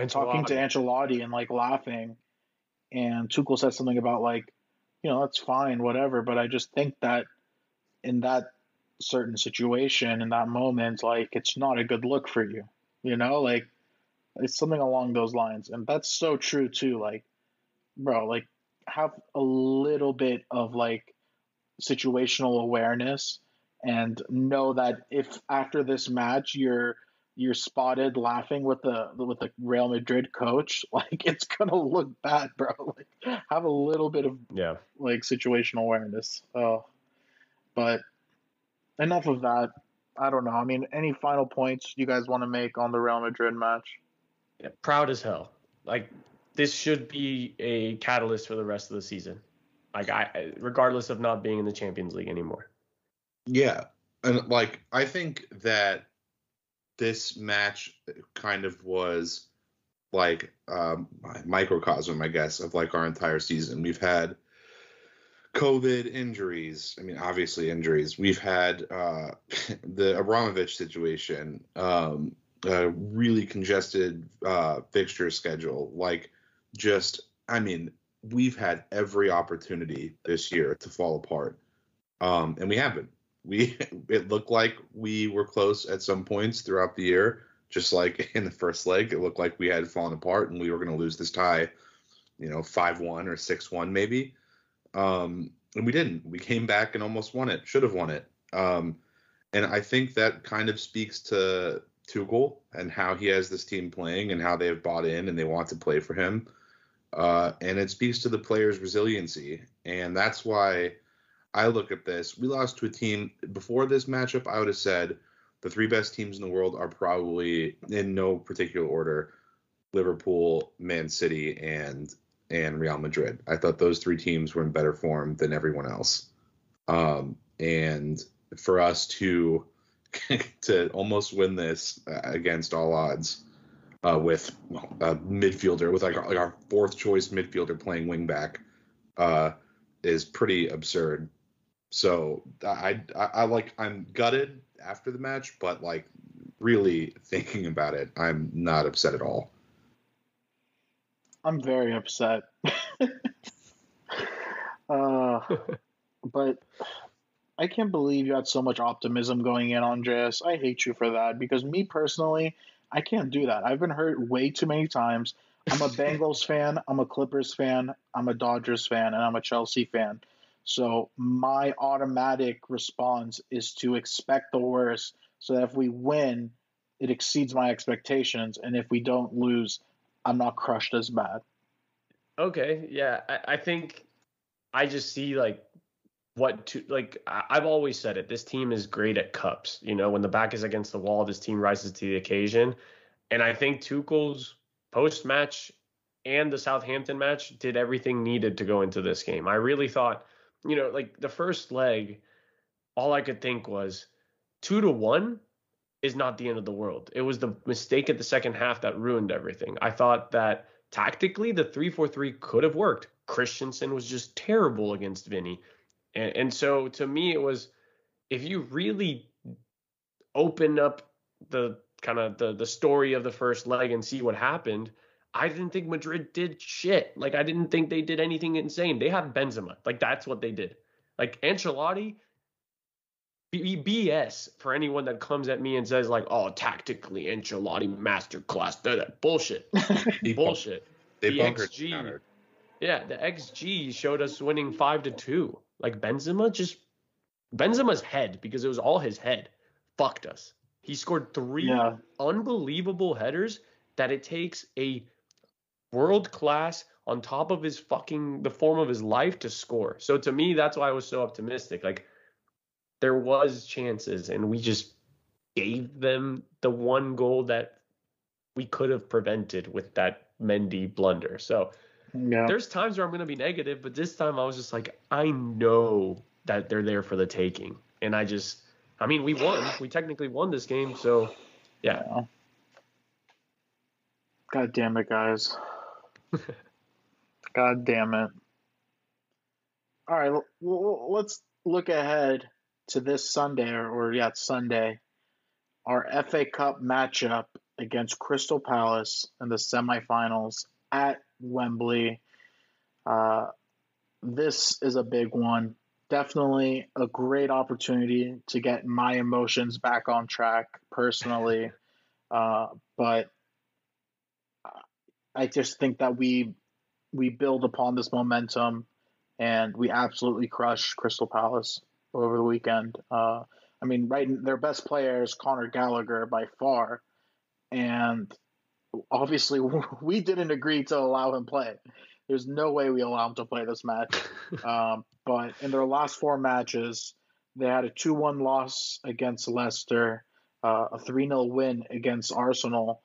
talking to Ancelotti and like laughing, and Tuchel said something about like, you know, that's fine, whatever. But I just think that in that certain situation, in that moment, like it's not a good look for you, you know, like it's something along those lines, and that's so true too. Like, bro, like have a little bit of like situational awareness and know that if after this match you're you're spotted laughing with the with the Real Madrid coach, like it's gonna look bad, bro. Like have a little bit of yeah like situational awareness. Oh, but enough of that. I don't know. I mean, any final points you guys want to make on the Real Madrid match? Yeah, proud as hell. Like this should be a catalyst for the rest of the season. Like I, regardless of not being in the Champions League anymore. Yeah, and like I think that this match kind of was like um, microcosm, I guess, of like our entire season. We've had COVID injuries. I mean, obviously injuries. We've had uh, the Abramovich situation, um, a really congested uh, fixture schedule. Like, just, I mean, we've had every opportunity this year to fall apart, um, and we haven't. We it looked like we were close at some points throughout the year, just like in the first leg. It looked like we had fallen apart and we were going to lose this tie, you know, five one or six one maybe, um, and we didn't. We came back and almost won it. Should have won it. Um, and I think that kind of speaks to Tuchel and how he has this team playing and how they have bought in and they want to play for him. Uh, and it speaks to the players' resiliency. And that's why I look at this. We lost to a team before this matchup. I would have said the three best teams in the world are probably in no particular order: Liverpool, Man City, and and Real Madrid. I thought those three teams were in better form than everyone else. Um, and for us to to almost win this uh, against all odds uh, with a midfielder, with like our, like our, fourth choice midfielder playing wingback, uh, is pretty absurd. So I, I, I like I'm gutted after the match, but like really thinking about it, I'm not upset at all. I'm very upset. uh, but I can't believe you had so much optimism going in, Andreas. I hate you for that because me personally, I can't do that. I've been hurt way too many times. I'm a Bengals fan, I'm a Clippers fan, I'm a Dodgers fan, and I'm a Chelsea fan. So my automatic response is to expect the worst so that if we win, it exceeds my expectations. And if we don't lose, I'm not crushed as bad. Okay. Yeah. I, I think I just see like what to like I've always said it. This team is great at cups. You know, when the back is against the wall, this team rises to the occasion. And I think Tuchel's post match and the Southampton match did everything needed to go into this game. I really thought, you know, like the first leg, all I could think was two to one is not the end of the world. It was the mistake at the second half that ruined everything. I thought that tactically the 3-4-3 could have worked. Christensen was just terrible against Vinny. And, and so to me, it was if you really open up the kind of the the story of the first leg and see what happened, I didn't think Madrid did shit. Like I didn't think they did anything insane. They have Benzema. Like that's what they did. Like Ancelotti, B- BS for anyone that comes at me and says like, "Oh, tactically Ancelotti masterclass." That bullshit. bullshit. They The bunkered. XG. countered. Yeah, the XG showed us winning five to two. Like Benzema just Benzema's head because it was all his head fucked us. He scored three Yeah. unbelievable headers that it takes a world class on top of his fucking the form of his life to score. So to me, that's why I was so optimistic. Like there was chances and we just gave them the one goal that we could have prevented with that Mendy blunder. So Yeah. there's times where I'm gonna be negative, but this time I was just like, I know that they're there for the taking, and I just, I mean, we won. We technically won this game, so yeah. Yeah. God damn it, guys. God damn it. All right, let's look ahead to this Sunday, or, or yeah, Sunday. Our FA Cup matchup against Crystal Palace in the semifinals at Wembley. Uh, this is a big one. Definitely a great opportunity to get my emotions back on track personally. Uh, but I just think that we we build upon this momentum and we absolutely crush Crystal Palace over the weekend. Uh, I mean, right, their best player is Conor Gallagher by far, and obviously we didn't agree to allow him play. There's no way we allow him to play this match. Um, but in their last four matches, they had a 2 1 loss against Leicester, uh, a 3 0 win against Arsenal.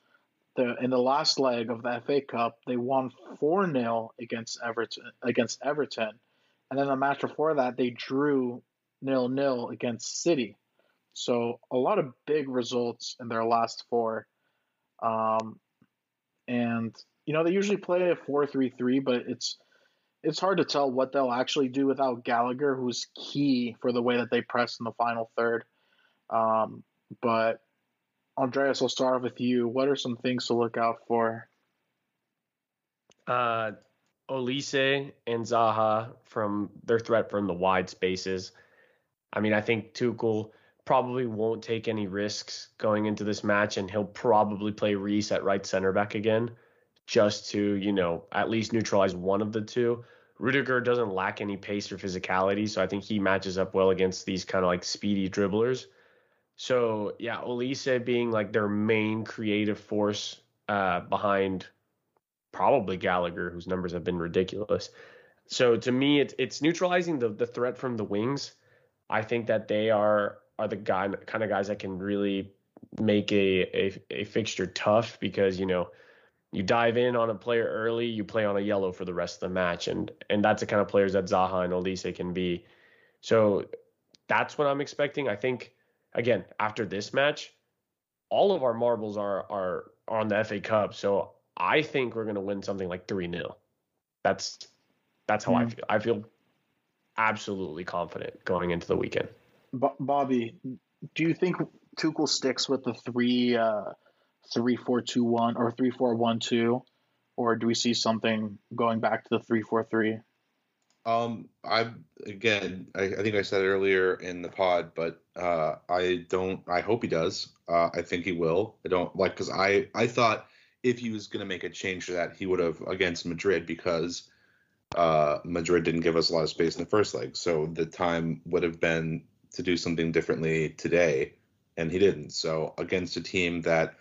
The, in the last leg of the FA Cup, they won 4 0 against Everton, against Everton. And then the match before that, they drew nil nil against City. So a lot of big results in their last four. Um, and you know they usually play a 4-3-3 but it's it's hard to tell what they'll actually do without Gallagher who's key for the way that they press in the final third. Um, but Andreas I'll start off with you. What are some things to look out for? Uh, Olise and Zaha from their threat from the wide spaces. I mean, I think Tuchel probably won't take any risks going into this match, and he'll probably play Reece at right center back again, just to you know at least neutralize one of the two. Rudiger doesn't lack any pace or physicality, so I think he matches up well against these kind of like speedy dribblers. So yeah, Olise being like their main creative force uh, behind probably Gallagher, whose numbers have been ridiculous. So to me, it's it's neutralizing the the threat from the wings. I think that they are are the guy kind of guys that can really make a, a a fixture tough because you know you dive in on a player early, you play on a yellow for the rest of the match, and and that's the kind of players that Zaha and Olise can be. So that's what I'm expecting. I think again after this match, all of our marbles are are, are on the FA Cup. So I think we're gonna win something like three 0 That's that's how I Hmm. feel. I feel absolutely confident going into the weekend. Bo- Bobby do you think Tuchel sticks with the three uh, three four two one or three four one two or do we see something going back to the three four three Um, I again, I, I think I said earlier in the pod, but uh, I don't. I hope he does. Uh, I think he will. I don't like because I I thought if he was going to make a change to that, he would have against Madrid because uh, Madrid didn't give us a lot of space in the first leg, so the time would have been to do something differently today, and he didn't. So against a team that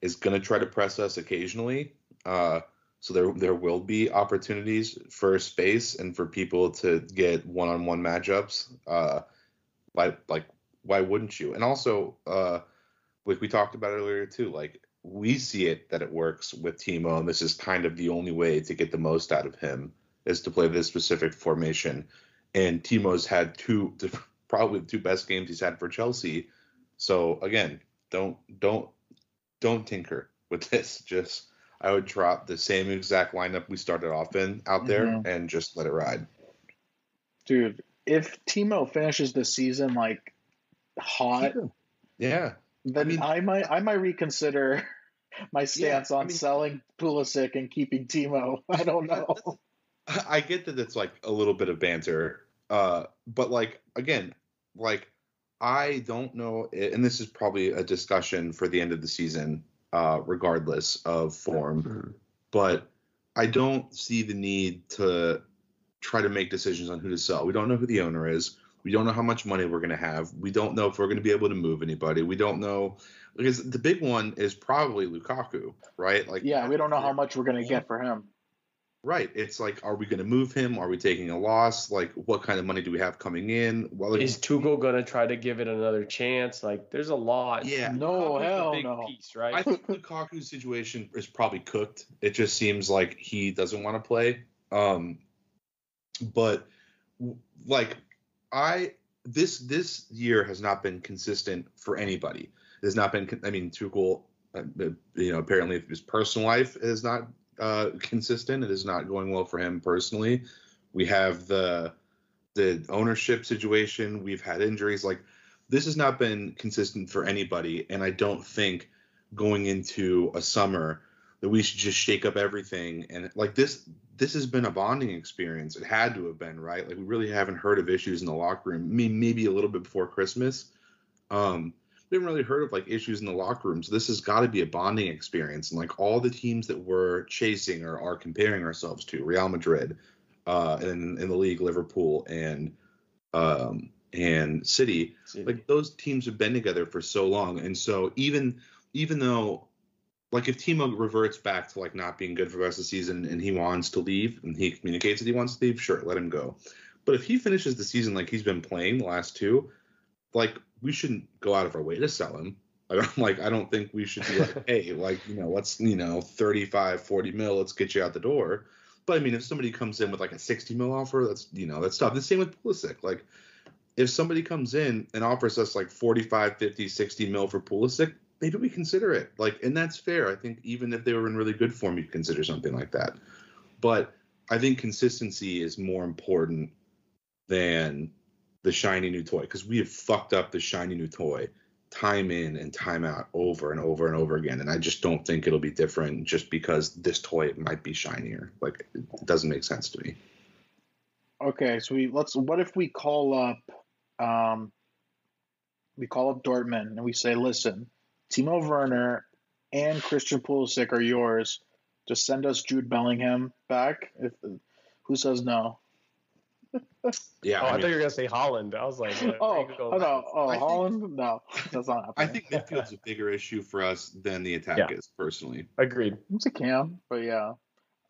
is going to try to press us occasionally. Uh, so there there will be opportunities for space and for people to get one-on-one matchups. Uh, like like why wouldn't you? And also, uh, like we talked about earlier too, like we see it that it works with Timo, and this is kind of the only way to get the most out of him is to play this specific formation. And Timo's had two probably the two best games he's had for Chelsea. So again, don't don't don't tinker with this. Just I would drop the same exact lineup we started off in out there Mhm. and just let it ride. dude if Timo finishes the season like hot Yeah. then I, mean- might I might reconsider my stance I on mean- selling Pulisic and keeping Timo. I don't know. I get that it's like a little bit of banter, uh, but like again, like I don't know, and this is probably a discussion for the end of the season, uh, regardless of form. But I don't see the need to try to make decisions on who to sell. We don't know who the owner is. We don't know how much money we're going to have. We don't know if we're going to be able to move anybody. We don't know because the big one is probably Lukaku, right? Like Yeah, we don't know how much we're gonna get for him. Right. It's like, are we going to move him? Are we taking a loss? Like, what kind of money do we have coming in? Well, like, Is Tuchel gonna try to give it another chance? Like, there's a lot. yeah. No, Lukaku's hell big no. Piece, right? I think Lukaku's situation is probably cooked. It just seems like he doesn't want to play. Um, but like I this this year has not been consistent for anybody. It has not been. I mean, Tuchel, uh, uh, you know, apparently his personal life is not uh, consistent. It is not going well for him personally. We have the the ownership situation. We've had injuries. Like this has not been consistent for anybody, and I don't think going into a summer that we should just shake up everything and like this this has been a bonding experience it had to have been right like we really haven't heard of issues in the locker room maybe a little bit before christmas um we haven't really heard of like issues in the locker rooms this has got to be a bonding experience and like all the teams that we're chasing or are comparing ourselves to real madrid uh in in the league liverpool and um and city like those teams have been together for so long and so even even though like if Timo reverts back to like not being good for the rest of the season and he wants to leave and he communicates that he wants to leave, sure, let him go. But if he finishes the season like he's been playing the last two, like we shouldn't go out of our way to sell him. I don't like I don't think we should be like, hey, like, you know, let's, you know, 35, 40 mil, let's get you out the door. But I mean, if somebody comes in with like a 60 mil offer, that's you know, that's tough. The same with Pulisic. Like if somebody comes in and offers us like 45, 50, 60 mil for Pulisic, maybe we consider it. Like, and that's fair. I think even if they were in really good form, you'd consider something like that. But I think consistency is more important than the shiny new toy because we have fucked up the shiny new toy time in and time out over and over and over again. And I just don't think it'll be different just because this toy might be shinier. Like, it doesn't make sense to me. Okay, so we let's. What if we call up, um, we call up Dortmund and we say, listen, Timo Werner and Christian Pulisic are yours. Just send us Jude Bellingham back. If who says no? Yeah. oh, I, I, mean, thought you were gonna say Haaland. I was like, what, Oh, where oh no, oh I think- Haaland, no, that's not happening. I think midfield's a bigger issue for us than the attack Yeah. is, personally. Agreed. it's a cam, but yeah. All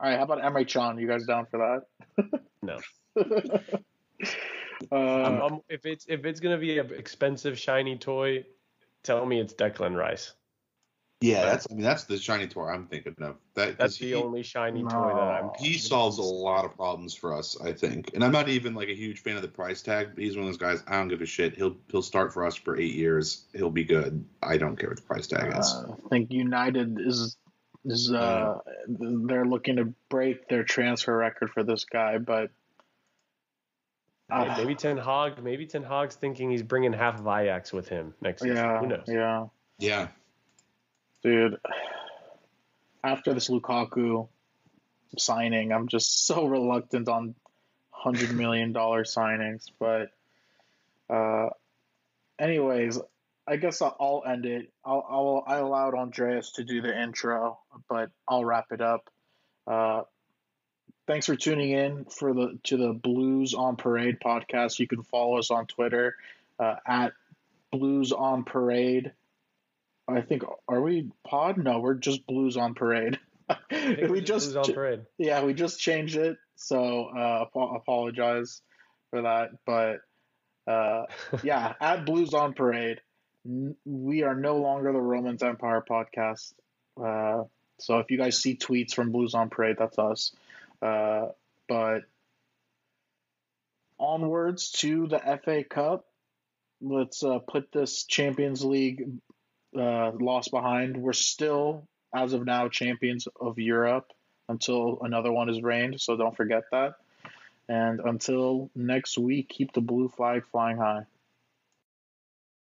right, how about Emre Can? You guys down for that? No. uh, I'm- I'm- if it's if it's gonna be an expensive shiny toy, tell me it's Declan Rice. Yeah, that's I mean that's the shiny toy I'm thinking of. That 'cause That's the he, only shiny toy that I'm. He solves a lot of problems for us, I think. And I'm not even like a huge fan of the price tag, but he's one of those guys I don't give a shit. He'll he'll start for us for eight years. He'll be good. I don't care what the price tag is. Uh, I think United is is uh they're looking to break their transfer record for this guy, but Hey, uh, maybe Ten Hag. Maybe Ten Hag's thinking he's bringing half of Ajax with him next season. yeah, Who knows? yeah, yeah. Dude. After this Lukaku signing, I'm just so reluctant on hundred million dollar signings, but uh, anyways, I guess I'll, I'll end it. I'll, I'll I allowed Andreas to do the intro, but I'll wrap it up. Uh, thanks for tuning in for the to the Blues on Parade podcast. You can follow us on Twitter uh, at Blues on Parade. I think are we pod? No, we're just Blues on Parade. Think we it's just Blues on parade. yeah, we just changed it, so uh, apo- apologize for that. But uh, yeah, at Blues on Parade, n- we are no longer the Romans Empire podcast. Uh, so if you guys see tweets from Blues on Parade, that's us. Uh, but onwards to the FA Cup. Let's uh, put this Champions League uh, loss behind. We're still, as of now, champions of Europe until another one is reigned. So don't forget that. And until next week, keep the blue flag flying high.